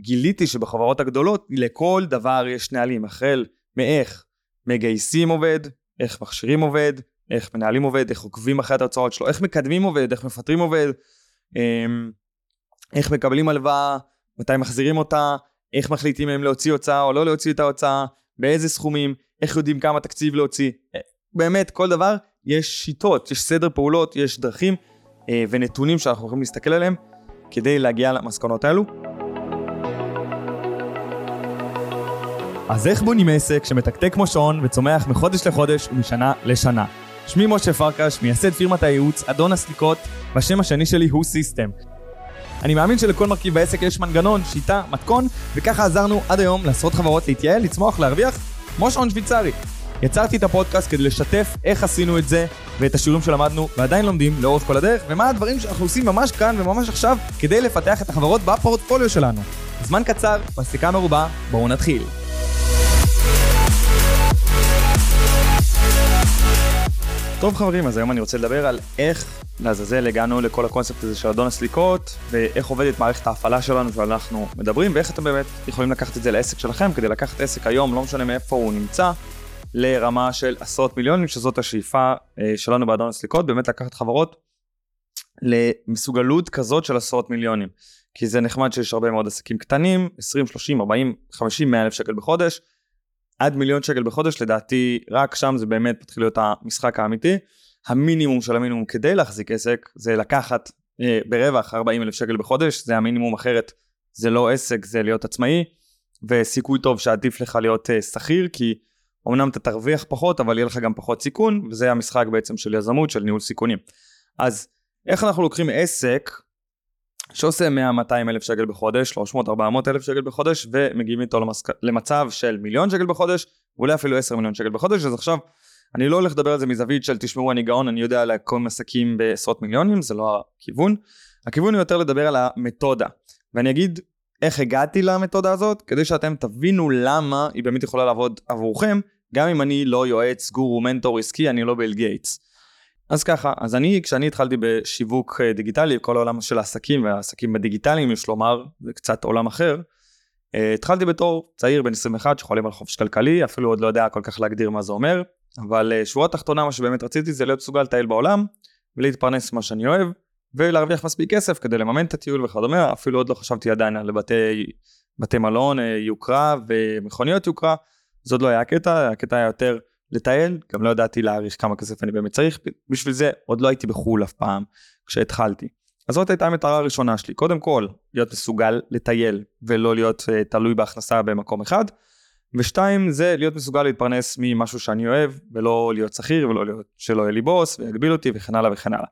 גיליתי שבחברות הגדולות לכל דבר יש נהלים, החל מאיך מגייסים עובד, איך מכשירים עובד, איך מנהלים עובד, איך עוקבים אחרי התוצאות שלו, איך מקדמים עובד, איך מפטרים עובד, אמ, איך מקבלים הלוואה, מתי מחזירים אותה, איך מחליטים אם להוציא הוצאה או לא להוציא את ההוצאה, באיזה סכומים, איך יודעים כמה תקציב להוציא. אה, באמת, כל דבר, יש שיטות, יש סדר פעולות, יש דרכים אה, ונתונים שאנחנו יכולים להסתכל עליהם כדי להגיע למסקנות האלו. אז איך בונים עסק שמתקתק כמו שעון וצומח מחודש לחודש ומשנה לשנה? שמי משה פרקש, מייסד פירמת הייעוץ, אדון הסליקות, והשם השני שלי הוא סיסטם. אני מאמין שלכל מרכיב בעסק יש מנגנון, שיטה, מתכון, וככה עזרנו עד היום לעשרות חברות להתייעל, לצמוח, להרוויח, כמו שעון שוויצרי. יצרתי את הפודקאסט כדי לשתף איך עשינו את זה ואת השיעורים שלמדנו ועדיין לומדים לאורך כל הדרך ומה הדברים שאנחנו עושים ממש כאן וממש עכשיו כדי לפתח את החברות בפורטפוליו שלנו. זמן קצר, מספיקה מרובה, בואו נתחיל. טוב חברים, אז היום אני רוצה לדבר על איך לעזאזל הגענו לכל הקונספט הזה של אדון הסליקות, ואיך עובדת מערכת ההפעלה שלנו שאנחנו מדברים, ואיך אתם באמת יכולים לקחת את זה לעסק שלכם, כדי לקחת עסק היום, לא משנה מאיפה הוא נמצא, לרמה של עשרות מיליונים, שזאת השאיפה אה, שלנו באדון הסליקות, באמת לקחת חברות למסוגלות כזאת של עשרות מיליונים. כי זה נחמד שיש הרבה מאוד עסקים קטנים, 20, 30, 40, 50, 100 אלף שקל בחודש, עד מיליון שקל בחודש, לדעתי רק שם זה באמת מתחיל להיות המשחק האמיתי. המינימום של המינימום כדי להחזיק עסק זה לקחת אה, ברווח 40 אלף שקל בחודש, זה המינימום אחרת, זה לא עסק, זה להיות עצמאי, וסיכוי טוב שעדיף לך להיות אה, שכיר, כי אמנם אתה תרוויח פחות, אבל יהיה לך גם פחות סיכון, וזה המשחק בעצם של יזמות, של ניהול סיכונים. אז איך אנחנו לוקחים עסק שעושה 100-200 אלף שקל בחודש, 300-400 אלף שקל בחודש, ומגיעים איתו למסק... למצב של מיליון שקל בחודש, ואולי אפילו 10 מיליון שקל בחודש, אז עכשיו אני לא הולך לדבר על זה מזווית של תשמעו אני גאון, אני יודע להקום עסקים בעשרות מיליונים, זה לא הכיוון. הכיוון הוא יותר לדבר על המתודה. ואני אגיד איך הגעתי למתודה הזאת, כדי שאתם תבינו למה היא באמת יכולה לעבוד עבורכם, גם אם אני לא יועץ, גורו, מנטור עסקי, אני לא ביל גייטס. אז ככה, אז אני, כשאני התחלתי בשיווק אה, דיגיטלי, כל העולם של העסקים והעסקים בדיגיטליים, יש לומר, זה קצת עולם אחר, uh, התחלתי בתור צעיר בן 21 שחולם על חופש כלכלי, אפילו עוד לא יודע כל כך להגדיר מה זה אומר, אבל uh, שורה תחתונה, מה שבאמת רציתי זה להיות מסוגל לטייל בעולם, ולהתפרנס מה שאני אוהב, ולהרוויח מספיק כסף כדי לממן את הטיול וכדומה, אפילו עוד לא חשבתי עדיין על בתי מלון, יוקרה ומכוניות יוקרה, זה עוד לא היה הקטע, הקטע היה יותר לטייל, גם לא ידעתי להעריך כמה כסף אני באמת צריך, בשביל זה עוד לא הייתי בחו"ל אף פעם כשהתחלתי. אז זאת הייתה המטרה הראשונה שלי, קודם כל להיות מסוגל לטייל ולא להיות uh, תלוי בהכנסה במקום אחד, ושתיים זה להיות מסוגל להתפרנס ממשהו שאני אוהב ולא להיות שכיר ולא להיות שלא יהיה לי בוס ויגביל אותי וכן הלאה וכן הלאה.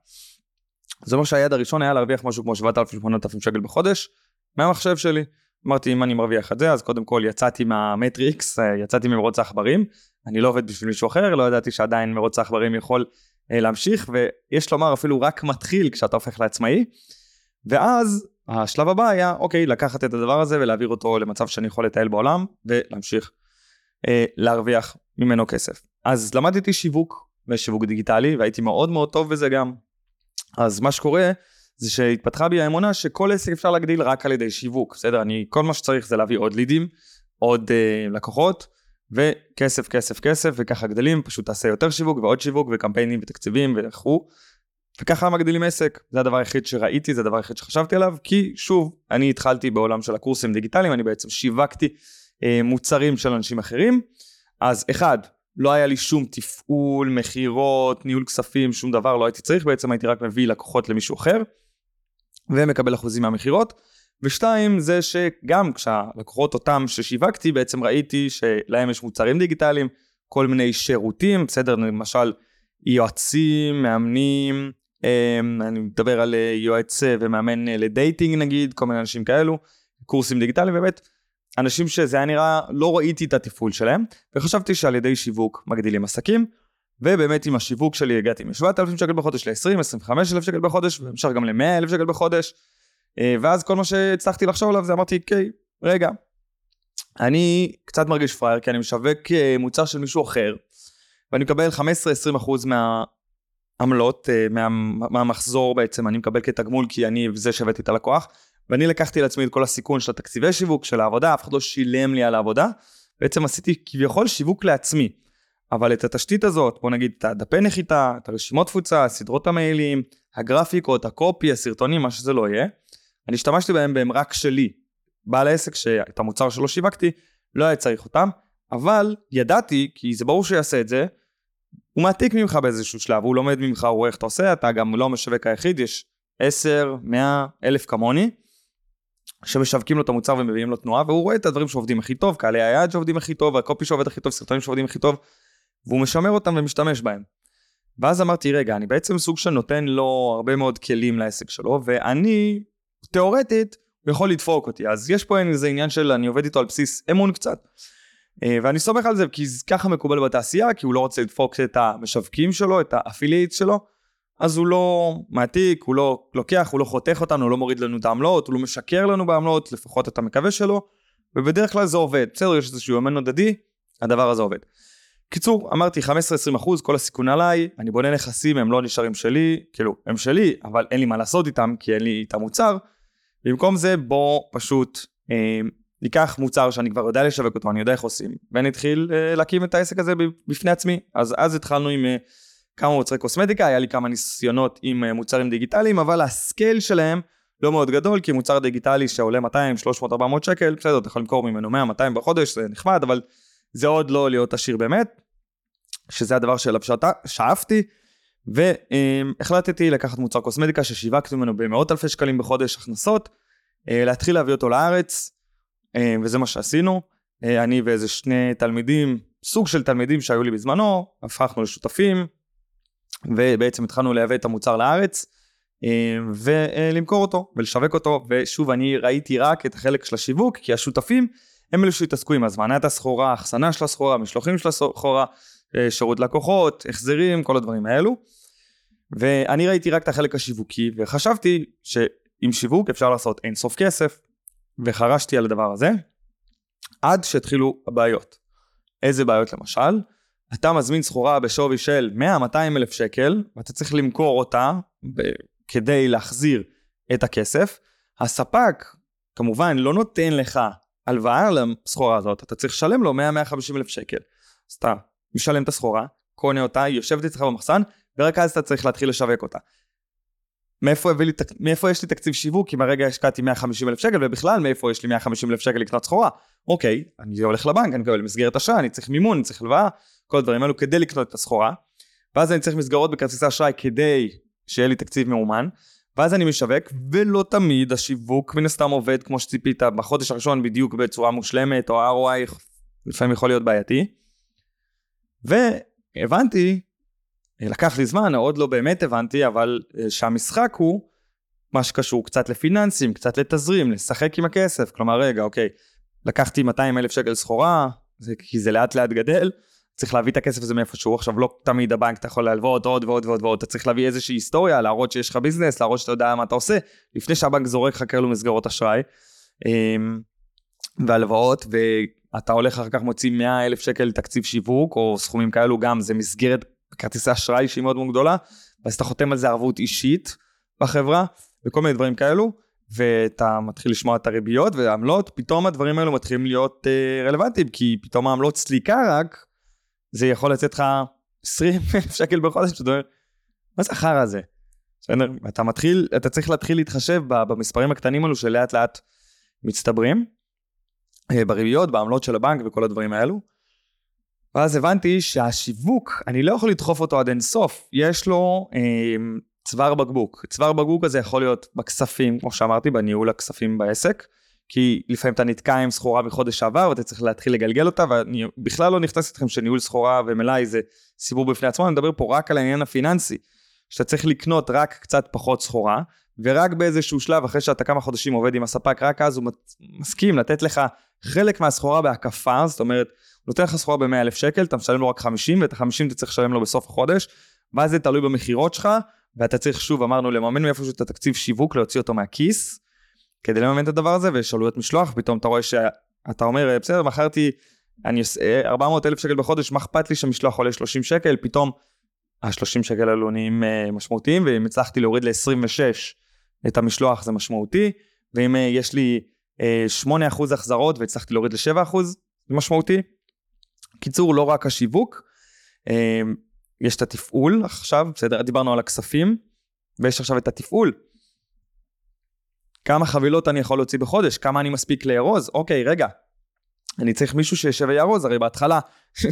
זה אומר שהיעד הראשון היה להרוויח משהו כמו 7,000-8,000 שקל בחודש מהמחשב שלי. אמרתי אם אני מרוויח את זה אז קודם כל יצאתי מהמטריקס, אה, יצאתי ממרוץ העכברים, אני לא עובד בשביל מישהו אחר, לא ידעתי שעדיין מרוץ העכברים יכול אה, להמשיך, ויש לומר אפילו רק מתחיל כשאתה הופך לעצמאי. ואז השלב הבא היה, אוקיי, לקחת את הדבר הזה ולהעביר אותו למצב שאני יכול לטייל בעולם, ולהמשיך אה, להרוויח ממנו כסף. אז למדתי שיווק ושיווק דיגיטלי, והייתי מאוד מאוד טוב בזה גם. אז מה שקורה, זה שהתפתחה בי האמונה שכל עסק אפשר להגדיל רק על ידי שיווק, בסדר? אני, כל מה שצריך זה להביא עוד לידים, עוד אה, לקוחות, וכסף, כסף, כסף, וככה גדלים, פשוט תעשה יותר שיווק ועוד שיווק וקמפיינים ותקציבים וכו'. וככה מגדילים עסק, זה הדבר היחיד שראיתי, זה הדבר היחיד שחשבתי עליו, כי שוב, אני התחלתי בעולם של הקורסים דיגיטליים, אני בעצם שיווקתי אה, מוצרים של אנשים אחרים, אז אחד, לא היה לי שום תפעול, מכירות, ניהול כספים, שום דבר, לא הייתי צריך, בעצם הייתי רק מביא לקוחות למישהו אחר, ומקבל אחוזים מהמכירות. ושתיים זה שגם כשהלקוחות אותם ששיווקתי בעצם ראיתי שלהם יש מוצרים דיגיטליים, כל מיני שירותים, בסדר, למשל יועצים, מאמנים, אמ, אני מדבר על אה, יועץ אה, ומאמן אה, לדייטינג נגיד, כל מיני אנשים כאלו, קורסים דיגיטליים באמת, אנשים שזה היה נראה, לא ראיתי את התפעול שלהם, וחשבתי שעל ידי שיווק מגדילים עסקים, ובאמת עם השיווק שלי הגעתי מ-7,000 שקל בחודש ל-20-25 אלף שקל בחודש, והמשך גם ל-100 אלף שקל בחודש. אה, ואז כל מה שהצלחתי לחשוב עליו זה אמרתי, אוקיי, רגע, אני קצת מרגיש פראייר כי אני משווק אה, מוצר של מישהו אחר, ואני מקבל 15-20% מהעמלות, אה, מה, מהמחזור בעצם, אני מקבל כתגמול כי אני זה שהבאתי את הלקוח, ואני לקחתי לעצמי את כל הסיכון של התקציבי שיווק, של העבודה, אף אחד לא שילם לי על העבודה. בעצם עשיתי כביכול שיווק לעצמי. אבל את התשתית הזאת, בוא נגיד את הדפי נחיתה, את הרשימות תפוצה, סדרות המיילים, הגרפיקות, הקופי, הסרטונים, מה שזה לא יהיה, אני השתמשתי בהם בהם רק שלי. בעל העסק שאת המוצר שלו שיווקתי, לא היה צריך אותם, אבל ידעתי, כי זה ברור שיעשה את זה, הוא מעתיק ממך באיזשהו שלב, הוא לומד ממך, הוא רואה איך אתה עושה, אתה גם לא המשווק היחיד, יש 10, 100, אלף כמוני, שמשווקים לו את המוצר ומביאים לו תנועה, והוא רואה את הדברים שעובדים הכי טוב, קהלי היעד שעובדים הכי טוב, הקופי שעובד הכי טוב, סרטונים שעובדים הכי טוב, והוא משמר אותם ומשתמש בהם. ואז אמרתי, רגע, אני בעצם סוג של נותן לו הרבה מאוד כלים לעסק שלו, ואני, תיאורטית, הוא יכול לדפוק אותי. אז יש פה איזה עניין של אני עובד איתו על בסיס אמון קצת. אה, ואני סומך על זה כי ככה מקובל בתעשייה, כי הוא לא רוצה לדפוק את המשווקים שלו, את ה affiliate שלו, אז הוא לא מעתיק, הוא לא לוקח, הוא לא חותך אותנו, הוא לא מוריד לנו את העמלות, הוא לא משקר לנו בעמלות, לפחות אתה מקווה שלא, ובדרך כלל זה עובד. בסדר, יש איזשהו יומן הדדי, הדבר הזה עובד. קיצור, אמרתי 15-20 אחוז, כל הסיכון עליי, אני בונה נכסים, הם לא נשארים שלי, כאילו, הם שלי, אבל אין לי מה לעשות איתם, כי אין לי את המוצר. במקום זה, בוא פשוט אה, ניקח מוצר שאני כבר יודע לשווק אותו, אני יודע איך עושים, ונתחיל אה, להקים את העסק הזה בפני עצמי. אז אז התחלנו עם אה, כמה מוצרי קוסמטיקה, היה לי כמה ניסיונות עם אה, מוצרים דיגיטליים, אבל הסקייל שלהם לא מאוד גדול, כי מוצר דיגיטלי שעולה 200, 300, 400 שקל, בסדר, אתה יכול למכור ממנו 100, 200 בחודש, זה נחמד, אבל זה עוד לא להיות עשיר באמת, שזה הדבר שאליו שאפתי, והחלטתי לקחת מוצר קוסמטיקה ששיווקתי ממנו במאות אלפי שקלים בחודש הכנסות, אה, להתחיל להביא אותו לארץ, אה, וזה מה שעשינו. אה, אני ואיזה שני תלמידים, סוג של תלמידים שהיו לי בזמנו, הפכנו לשותפים, ובעצם התחלנו לייבא את המוצר לארץ, ולמכור אותו ולשווק אותו, ושוב אני ראיתי רק את החלק של השיווק, כי השותפים הם אלו שהתעסקו עם הזמנת הסחורה, אחסנה של הסחורה, משלוחים של הסחורה, שירות לקוחות, החזרים, כל הדברים האלו. ואני ראיתי רק את החלק השיווקי, וחשבתי שעם שיווק אפשר לעשות אינסוף כסף, וחרשתי על הדבר הזה, עד שהתחילו הבעיות. איזה בעיות למשל? אתה מזמין סחורה בשווי של 100-200 אלף שקל, ואתה צריך למכור אותה ב- כדי להחזיר את הכסף. הספק כמובן לא נותן לך הלוואה לסחורה הזאת, אתה צריך לשלם לו 100-150 אלף שקל. אז אתה משלם את הסחורה, קונה אותה, היא יושבת אצלך במחסן, ורק אז אתה צריך להתחיל לשווק אותה. מאיפה, לי, מאיפה יש לי תקציב שיווק אם הרגע השקעתי 150 אלף שקל ובכלל מאיפה יש לי 150 אלף שקל לקנות סחורה אוקיי אני הולך לבנק אני מקבל מסגרת אשראי אני צריך מימון אני צריך הלוואה כל הדברים האלו כדי לקנות את הסחורה ואז אני צריך מסגרות בכרטיסי אשראי כדי שיהיה לי תקציב מאומן ואז אני משווק ולא תמיד השיווק מן הסתם עובד כמו שציפית בחודש הראשון בדיוק בצורה מושלמת או ROI לפעמים יכול להיות בעייתי והבנתי לקח לי זמן, עוד לא באמת הבנתי, אבל אה, שהמשחק הוא מה שקשור קצת לפיננסים, קצת לתזרים, לשחק עם הכסף. כלומר, רגע, אוקיי, לקחתי 200 אלף שקל סחורה, כי זה לאט לאט גדל, צריך להביא את הכסף הזה מאיפשהו, עכשיו לא תמיד הבנק אתה יכול להלוות עוד ועוד ועוד ועוד, אתה צריך להביא איזושהי היסטוריה, להראות שיש לך ביזנס, להראות שאתה יודע מה אתה עושה, לפני שהבנק זורק לך כאלו מסגרות אשראי, אמ, והלוואות, ואתה הולך אחר כך מוציא 100 אלף שקל תקציב שיווק, או סכומים כאלו גם, זה מסגרת כרטיסי אשראי שהיא מאוד מאוד גדולה, ואז אתה חותם על זה ערבות אישית בחברה, וכל מיני דברים כאלו, ואתה מתחיל לשמוע את הריביות והעמלות, פתאום הדברים האלו מתחילים להיות uh, רלוונטיים, כי פתאום העמלות סליקה רק, זה יכול לצאת לך 20 שקל בחודש, שאתה אומר, מה זה החרא הזה? בסדר? אתה מתחיל, אתה צריך להתחיל להתחשב במספרים הקטנים האלו שלאט לאט מצטברים, uh, בריביות, בעמלות של הבנק וכל הדברים האלו. ואז הבנתי שהשיווק, אני לא יכול לדחוף אותו עד אינסוף, יש לו אה, צוואר בקבוק. צוואר בקבוק הזה יכול להיות בכספים, כמו שאמרתי, בניהול הכספים בעסק, כי לפעמים אתה נתקע עם סחורה מחודש שעבר ואתה צריך להתחיל לגלגל אותה, ואני בכלל לא נכנס איתכם שניהול סחורה ומלאי זה סיפור בפני עצמו, אני מדבר פה רק על העניין הפיננסי, שאתה צריך לקנות רק קצת פחות סחורה, ורק באיזשהו שלב, אחרי שאתה כמה חודשים עובד עם הספק, רק אז הוא מסכים לתת לך חלק מהסחורה בהקפה, זאת אומרת, נותן לך סחורה ב-100,000 שקל, אתה משלם לו רק 50, ואת ה-50 אתה צריך לשלם לו בסוף החודש, ואז זה תלוי במכירות שלך, ואתה צריך שוב, אמרנו, לממן מאיפשהו את התקציב שיווק, להוציא אותו מהכיס, כדי לממן את הדבר הזה, ויש עלויות משלוח, פתאום אתה רואה שאתה אומר, בסדר, מכרתי, אני עושה 400 אלף שקל בחודש, מה אכפת לי שהמשלוח עולה 30 שקל, פתאום ה-30 שקל האלו נהיים אה, משמעותיים, ואם הצלחתי להוריד ל-26 את המשלוח זה משמעותי, ואם אה, יש לי אה, 8% החזרות והצלחתי להוריד ל-7%, זה משמעותי. קיצור, לא רק השיווק, אה, יש את התפעול עכשיו, בסדר? דיברנו על הכספים, ויש עכשיו את התפעול. כמה חבילות אני יכול להוציא בחודש? כמה אני מספיק לארוז? אוקיי, רגע, אני צריך מישהו שישב ויארוז, הרי בהתחלה,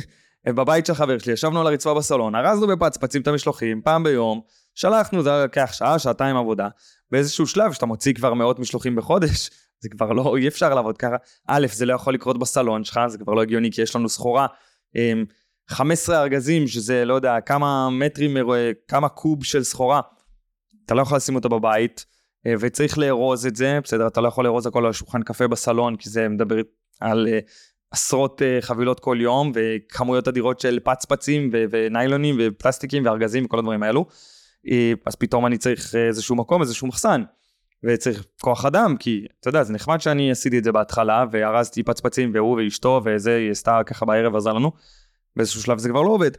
בבית של חבר שלי, ישבנו על הרצפה בסלון, ארזנו בפצפצים את המשלוחים, פעם ביום, שלחנו, זה לקח שעה, שעתיים עבודה. באיזשהו שלב, כשאתה מוציא כבר מאות משלוחים בחודש, זה כבר לא, אי אפשר לעבוד ככה. א', זה לא יכול לקרות בסלון שלך, זה כבר לא הגיוני, כי יש לנו סחורה. 15 אמ, ארגזים, שזה, לא יודע, כמה מטרים, כמה קוב של סחורה. אתה לא יכול לשים אותה בבית, וצריך לארוז את זה, בסדר, אתה לא יכול לארוז הכל על שולחן קפה בסלון, כי זה מדבר על uh, עשרות uh, חבילות כל יום, וכמויות אדירות של פצפצים ו- וניילונים ופלסטיקים וארגזים וכל הדברים האלו. אז פתאום אני צריך איזשהו מקום, איזשהו מחסן. וצריך כוח אדם, כי אתה יודע, זה נחמד שאני עשיתי את זה בהתחלה, וארזתי פצפצים, והוא ואשתו, וזה, היא עשתה ככה בערב, עזר לנו. באיזשהו שלב זה כבר לא עובד.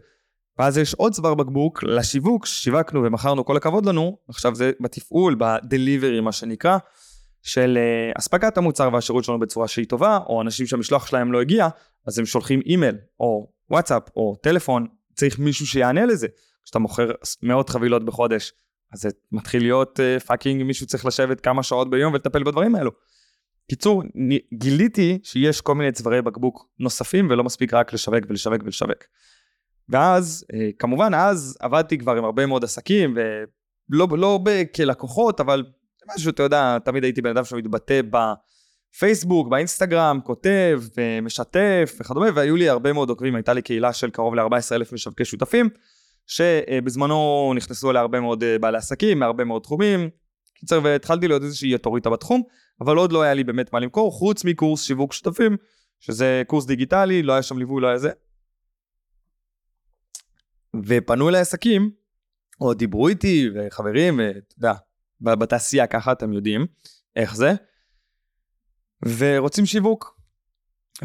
ואז יש עוד צוואר בקבוק לשיווק, שיווקנו ומכרנו כל הכבוד לנו, עכשיו זה בתפעול, בדליברי מה שנקרא, של uh, אספקת המוצר והשירות שלנו בצורה שהיא טובה, או אנשים שהמשלוח שלהם לא הגיע, אז הם שולחים אימייל, או וואטסאפ, או טלפון, צריך מישהו שיענה לזה. כשאתה מוכר מאות חבילות בחודש, אז זה מתחיל להיות אה, פאקינג מישהו צריך לשבת כמה שעות ביום ולטפל בדברים האלו. קיצור, גיליתי שיש כל מיני צווארי בקבוק נוספים ולא מספיק רק לשווק ולשווק ולשווק. ואז, uh, כמובן, אז עבדתי כבר עם הרבה מאוד עסקים, ולא לא כלקוחות, אבל משהו, אתה יודע, תמיד הייתי בן אדם שמתבטא בפייסבוק, באינסטגרם, כותב ומשתף וכדומה, והיו לי הרבה מאוד עוקבים, הייתה לי קהילה של קרוב ל-14,000 משווקי שותפים, שבזמנו נכנסו אליה הרבה מאוד אה, בעלי עסקים, מהרבה מאוד תחומים. קיצר, והתחלתי להיות איזושהי אוטוריטה בתחום, אבל עוד לא היה לי באמת מה למכור, חוץ מקורס שיווק שותפים, שזה קורס דיגיטלי, לא היה שם ליווי, לא היה זה. ופנו אליי עסקים, או דיברו איתי, וחברים, ואתה יודע, בתעשייה ככה, אתם יודעים איך זה, ורוצים שיווק.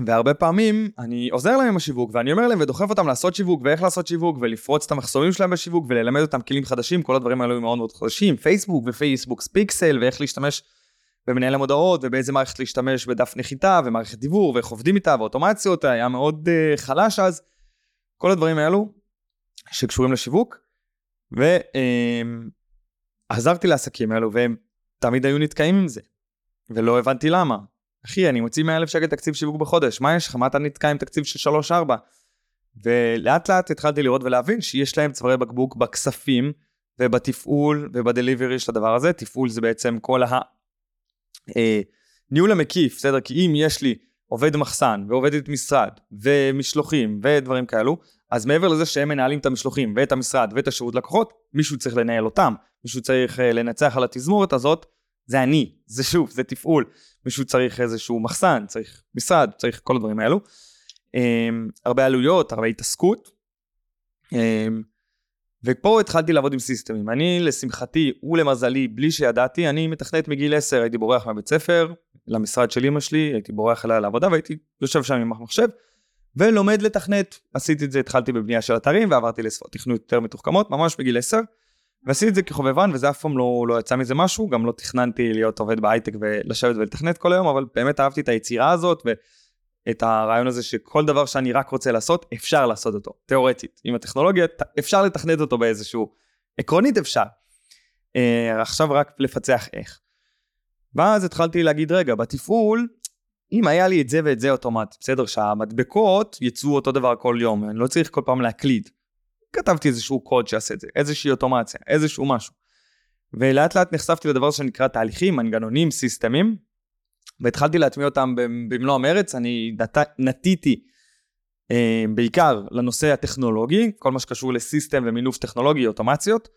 והרבה פעמים אני עוזר להם עם השיווק, ואני אומר להם ודוחף אותם לעשות שיווק, ואיך לעשות שיווק, ולפרוץ את המחסומים שלהם בשיווק, וללמד אותם כלים חדשים, כל הדברים האלו הם מאוד מאוד חדשים, פייסבוק ופייסבוק פיקסל, ואיך להשתמש במנהל המודעות, ובאיזה מערכת להשתמש בדף נחיתה, ומערכת דיבור, ואיך עובדים איתה, ואוטומציות, היה מאוד uh, חלש אז. כל הדברים האלו שקשורים לשיווק, ו... Uh, עזרתי לעסקים האלו והם תמיד היו נתקעים עם זה. ולא הבנתי למה. אחי, אני מוציא 100 אלף שקל תקציב שיווק בחודש, מה יש לך? מה אתה נתקע עם תקציב של 3-4? ולאט לאט התחלתי לראות ולהבין שיש להם צווארי בקבוק בכספים ובתפעול ובדליברי של הדבר הזה. תפעול זה בעצם כל ה... אה, ניהול המקיף, בסדר? כי אם יש לי עובד מחסן ועובדת משרד ומשלוחים ודברים כאלו, אז מעבר לזה שהם מנהלים את המשלוחים ואת המשרד ואת השירות לקוחות, מישהו צריך לנהל אותם, מישהו צריך uh, לנצח על התזמורת הזאת, זה אני, זה שוב, זה תפעול, מישהו צריך איזשהו מחסן, צריך משרד, צריך כל הדברים האלו. Um, הרבה עלויות, הרבה התעסקות. Um, ופה התחלתי לעבוד עם סיסטמים. אני, לשמחתי ולמזלי, בלי שידעתי, אני מתכנת מגיל 10, הייתי בורח מהבית ספר, למשרד של אמא שלי, הייתי בורח אליה לעבודה והייתי יושב שם עם המחשב. ולומד לתכנת. עשיתי את זה, התחלתי בבנייה של אתרים ועברתי לשפות תכנות יותר מתוחכמות, ממש בגיל 10. ועשיתי את זה כחובבן וזה אף פעם לא, לא יצא מזה משהו, גם לא תכננתי להיות עובד בהייטק ולשבת ולתכנת כל היום, אבל באמת אהבתי את היצירה הזאת ואת הרעיון הזה שכל דבר שאני רק רוצה לעשות, אפשר לעשות אותו, תיאורטית. עם הטכנולוגיה אפשר לתכנת אותו באיזשהו, עקרונית אפשר. Uh, עכשיו רק לפצח איך. ואז התחלתי להגיד, רגע, בתפעול אם היה לי את זה ואת זה אוטומט, בסדר, שהמדבקות יצאו אותו דבר כל יום, אני לא צריך כל פעם להקליד. כתבתי איזשהו קוד שיעשה את זה, איזושהי אוטומציה, איזשהו משהו. ולאט לאט נחשפתי לדבר שנקרא תהליכים, מנגנונים, סיסטמים, והתחלתי להטמיע אותם במלוא המרץ, אני נת... נטיתי אה, בעיקר לנושא הטכנולוגי, כל מה שקשור לסיסטם ומינוף טכנולוגי, אוטומציות,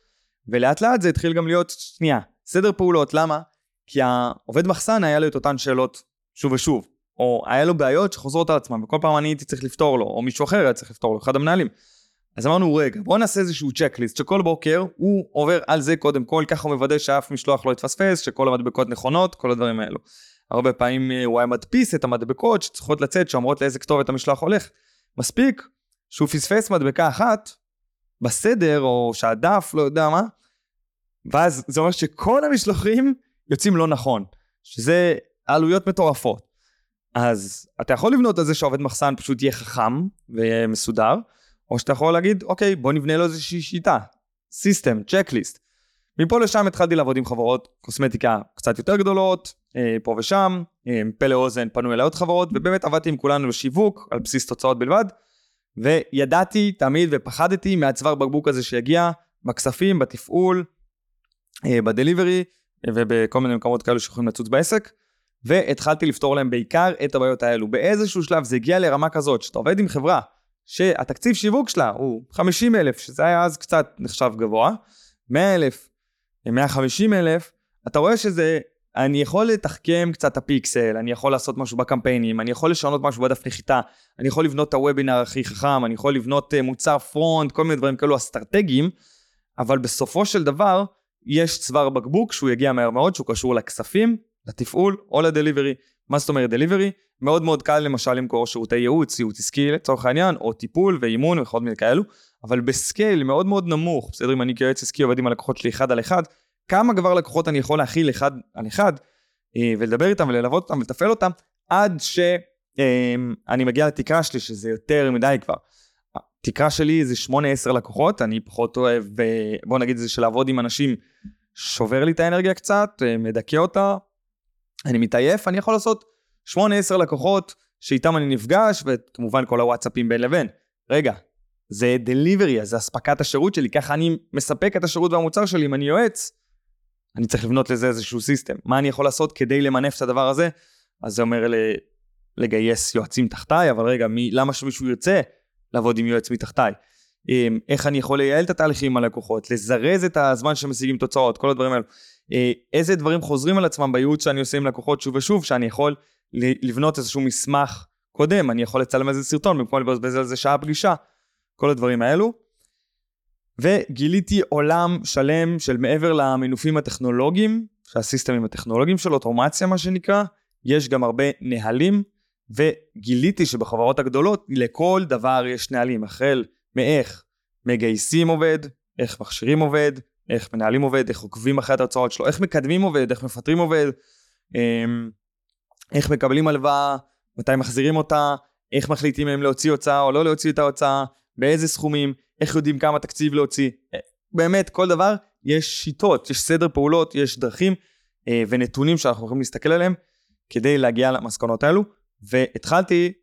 ולאט לאט זה התחיל גם להיות, שנייה, סדר פעולות, למה? כי העובד מחסן היה לו את אותן שאלות שוב ושוב, או היה לו בעיות שחוזרות על עצמם, וכל פעם אני הייתי צריך לפתור לו, או מישהו אחר היה צריך לפתור לו, אחד המנהלים. אז אמרנו, רגע, בוא נעשה איזשהו צ'קליסט, שכל בוקר הוא עובר על זה קודם כל, ככה הוא מוודא שאף משלוח לא יתפספס, שכל המדבקות נכונות, כל הדברים האלו. הרבה פעמים אה, הוא היה מדפיס את המדבקות שצריכות לצאת, שאומרות לאיזה כתובת המשלוח הולך. מספיק שהוא פספס מדבקה אחת, בסדר, או שהדף, לא יודע מה, ואז זה אומר שכל המשלוחים יוצאים לא נכון. שזה עלויות מטורפות. אז אתה יכול לבנות על זה שעובד מחסן פשוט יהיה חכם ומסודר, או שאתה יכול להגיד, אוקיי, בוא נבנה לו איזושהי שיטה, סיסטם, צ'קליסט. מפה לשם התחלתי לעבוד עם חברות קוסמטיקה קצת יותר גדולות, אה, פה ושם, אה, פה לאוזן פנו אליי עוד חברות, ובאמת עבדתי עם כולנו בשיווק, על בסיס תוצאות בלבד, וידעתי תמיד ופחדתי מהצוואר בקבוק הזה שיגיע בכספים, בתפעול, אה, בדליברי, ובכל מיני מקומות כאלו שיכולים לצוץ בעסק, והתחלתי לפתור להם בעיקר את הבעיות האלו. באיזשהו שלב זה הגיע לרמה כזאת, שאתה עובד עם חברה, שהתקציב שיווק שלה הוא 50 אלף, שזה היה אז קצת נחשב גבוה, 100 אלף, 150 אלף, אתה רואה שזה, אני יכול לתחכם קצת הפיקסל, אני יכול לעשות משהו בקמפיינים, אני יכול לשנות משהו בדף נחיתה, אני יכול לבנות את הוובינר הכי חכם, אני יכול לבנות אה, מוצר פרונט, כל מיני דברים כאלו אסטרטגיים, אבל בסופו של דבר, יש צוואר בקבוק שהוא יגיע מהר מאוד, שהוא קשור לכספים, לתפעול או לדליברי. מה זאת אומרת דליברי? מאוד מאוד קל למשל למכור שירותי ייעוץ, ייעוץ עסקי לצורך העניין, או טיפול ואימון וכל מיני כאלו, אבל בסקייל מאוד מאוד נמוך, בסדר אם אני כיועץ עסקי עובד עם הלקוחות שלי אחד על אחד, כמה כבר לקוחות אני יכול להכיל אחד על אחד, אה, ולדבר איתם וללוות אותם ולתפעל אותם, עד שאני אה, מגיע לתקרה שלי, שזה יותר מדי כבר. התקרה שלי זה 8-10 לקוחות, אני פחות אוהב, אה, בוא נגיד זה של לעבוד עם אנשים, שובר לי את האנרגיה קצת, מדכא אותה, אני מתעייף, אני יכול לעשות 8-10 לקוחות שאיתם אני נפגש, וכמובן כל הוואטסאפים בין לבין. רגע, זה דליברי, זה אספקת השירות שלי, ככה אני מספק את השירות והמוצר שלי, אם אני יועץ, אני צריך לבנות לזה איזשהו סיסטם. מה אני יכול לעשות כדי למנף את הדבר הזה? אז זה אומר לגייס יועצים תחתיי, אבל רגע, מי, למה שמישהו ירצה לעבוד עם יועץ מתחתיי? אמ, איך אני יכול לייעל את התהליכים עם הלקוחות, לזרז את הזמן שמשיגים תוצאות, כל הדברים האלו. אה, איזה דברים חוזרים על עצמם בייעוץ שאני עושה עם לקוחות שוב ושוב, שאני יכול לבנות איזשהו מסמך קודם, אני יכול לצלם איזה סרטון במקום לבזבז על זה שעה פגישה, כל הדברים האלו. וגיליתי עולם שלם של מעבר למנופים הטכנולוגיים, שהסיסטמים הטכנולוגיים של אוטומציה מה שנקרא, יש גם הרבה נהלים, וגיליתי שבחברות הגדולות לכל דבר יש נהלים, החל מאיך מגייסים עובד, איך מכשירים עובד, איך מנהלים עובד, איך עוקבים אחרי התוצאות שלו, איך מקדמים עובד, איך מפטרים עובד, אמ, איך מקבלים הלוואה, מתי מחזירים אותה, איך מחליטים אם להוציא הוצאה או לא להוציא את ההוצאה, באיזה סכומים, איך יודעים כמה תקציב להוציא. אה, באמת, כל דבר, יש שיטות, יש סדר פעולות, יש דרכים אה, ונתונים שאנחנו יכולים להסתכל עליהם כדי להגיע למסקנות האלו. והתחלתי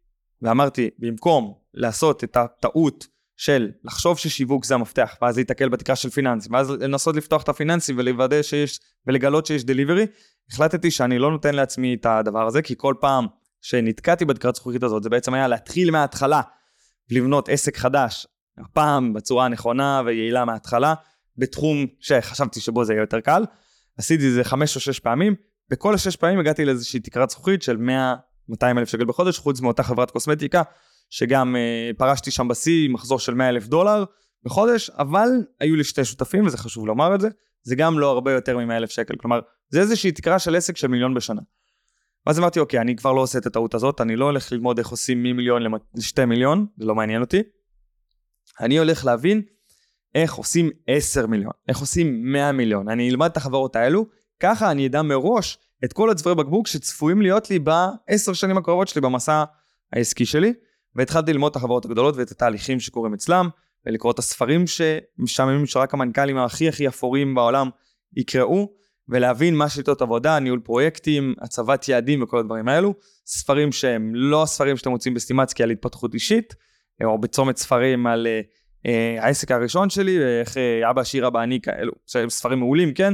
ואמרתי, במקום לעשות את הטעות של לחשוב ששיווק זה המפתח, ואז להתקל בתקרה של פיננסים, ואז לנסות לפתוח את הפיננסים ולוודא שיש, ולגלות שיש דליברי, החלטתי שאני לא נותן לעצמי את הדבר הזה, כי כל פעם שנתקעתי בתקרת זכוכית הזאת, זה בעצם היה להתחיל מההתחלה, לבנות עסק חדש, הפעם בצורה הנכונה ויעילה מההתחלה, בתחום שחשבתי שבו זה יהיה יותר קל. עשיתי את זה חמש או שש פעמים, בכל השש פעמים הגעתי לאיזושהי תקרת זכוכית של 100-200 אלף שקל בחודש, חוץ מאותה חברת קוסמטיקה שגם uh, פרשתי שם בשיא, מחזור של 100 אלף דולר בחודש, אבל היו לי שתי שותפים, וזה חשוב לומר את זה, זה גם לא הרבה יותר מ-100 אלף שקל, כלומר, זה איזושהי תקרה של עסק של מיליון בשנה. ואז אמרתי, אוקיי, אני כבר לא עושה את הטעות הזאת, אני לא הולך ללמוד איך עושים ממיליון לשתי מיליון, זה לא מעניין אותי. אני הולך להבין איך עושים 10 מיליון, איך עושים 100 מיליון. אני אלמד את החברות האלו, ככה אני אדע מראש את כל הצווארי בקבוק שצפויים להיות לי בעשר שנים הקרובות שלי במסע העסקי שלי. והתחלתי ללמוד את החברות הגדולות ואת התהליכים שקורים אצלם, ולקרוא את הספרים שמשעממים שרק המנכ"לים הכי הכי אפורים בעולם יקראו, ולהבין מה שיטות עבודה, ניהול פרויקטים, הצבת יעדים וכל הדברים האלו. ספרים שהם לא הספרים שאתם מוצאים בסטימצקי על התפתחות אישית, או בצומת ספרים על uh, uh, העסק הראשון שלי, ואיך uh, אבא עשיר אבא אני כאלו, שהם ספרים מעולים, כן?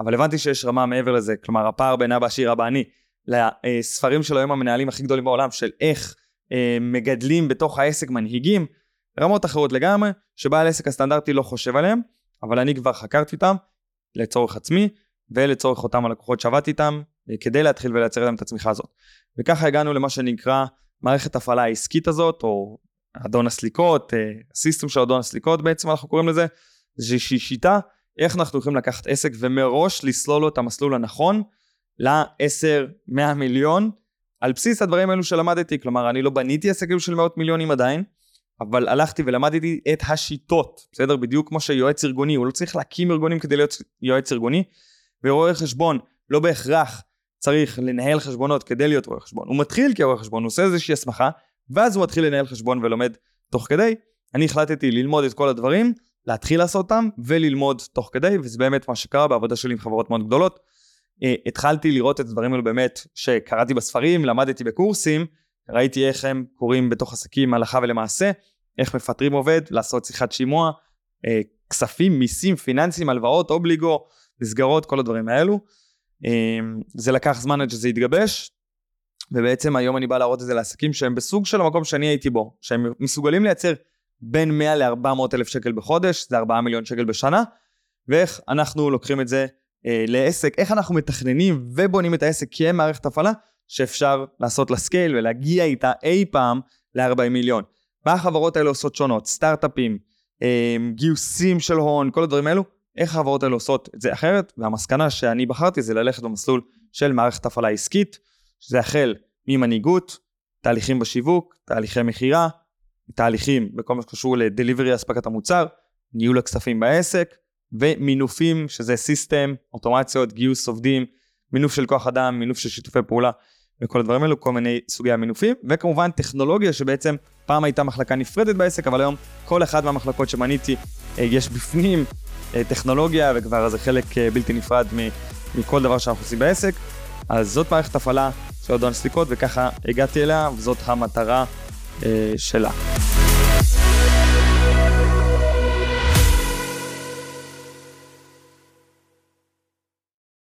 אבל הבנתי שיש רמה מעבר לזה, כלומר הפער בין אבא עשיר אבא אני לספרים של היום המנהלים הכי גדולים בעולם, של איך אה, מגדלים בתוך העסק מנהיגים, רמות אחרות לגמרי, שבעל עסק הסטנדרטי לא חושב עליהם, אבל אני כבר חקרתי אותם לצורך עצמי ולצורך אותם הלקוחות שעבדתי איתם, אה, כדי להתחיל ולייצר להם את הצמיחה הזאת. וככה הגענו למה שנקרא מערכת הפעלה העסקית הזאת, או אדון הסליקות, אה, הסיסטם של אדון הסליקות בעצם אנחנו קוראים לזה, זה איזושהי שיטה איך אנחנו יכולים לקחת עסק ומראש לסלול לו את המסלול הנכון ל-10-100 מיליון על בסיס הדברים האלו שלמדתי, כלומר אני לא בניתי עסקים של מאות מיליונים עדיין, אבל הלכתי ולמדתי את השיטות, בסדר? בדיוק כמו שיועץ ארגוני, הוא לא צריך להקים ארגונים כדי להיות יועץ ארגוני, ורואה חשבון לא בהכרח צריך לנהל חשבונות כדי להיות רואה חשבון. הוא מתחיל כרואה חשבון, הוא עושה איזושהי הסמכה, ואז הוא מתחיל לנהל חשבון ולומד תוך כדי. אני החלטתי ללמוד את כל הדברים, להתחיל לעשות אותם וללמוד תוך כדי, וזה באמת מה שקרה בעבודה שלי עם חברות מאוד גדולות. Uh, התחלתי לראות את הדברים האלו באמת שקראתי בספרים, למדתי בקורסים, ראיתי איך הם קורים בתוך עסקים הלכה ולמעשה, איך מפטרים עובד, לעשות שיחת שימוע, uh, כספים, מיסים, פיננסים, הלוואות, אובליגו, מסגרות, כל הדברים האלו. Uh, זה לקח זמן עד שזה התגבש, ובעצם היום אני בא להראות את זה לעסקים שהם בסוג של המקום שאני הייתי בו, שהם מסוגלים לייצר בין 100 ל-400 אלף שקל בחודש, זה 4 מיליון שקל בשנה, ואיך אנחנו לוקחים את זה אה, לעסק, איך אנחנו מתכננים ובונים את העסק כמערכת הפעלה, שאפשר לעשות לה scale ולהגיע איתה אי פעם ל-40 מיליון. מה החברות האלה עושות שונות? סטארט-אפים, אה, גיוסים של הון, כל הדברים האלו, איך החברות האלה עושות את זה אחרת, והמסקנה שאני בחרתי זה ללכת במסלול של מערכת הפעלה עסקית, שזה החל ממנהיגות, תהליכים בשיווק, תהליכי מכירה, תהליכים בכל מה שקשור לדליברי אספקת המוצר, ניהול הכספים בעסק, ומינופים, שזה סיסטם, אוטומציות, גיוס עובדים, מינוף של כוח אדם, מינוף של שיתופי פעולה, וכל הדברים האלו, כל מיני סוגי המינופים, וכמובן טכנולוגיה שבעצם פעם הייתה מחלקה נפרדת בעסק, אבל היום כל אחד מהמחלקות שמניתי אה, יש בפנים אה, טכנולוגיה, וכבר זה חלק אה, בלתי נפרד מכל דבר שאנחנו עושים בעסק. אז זאת מערכת הפעלה של הודעות סליקות, וככה הגעתי אליה, וזאת המטרה שלה.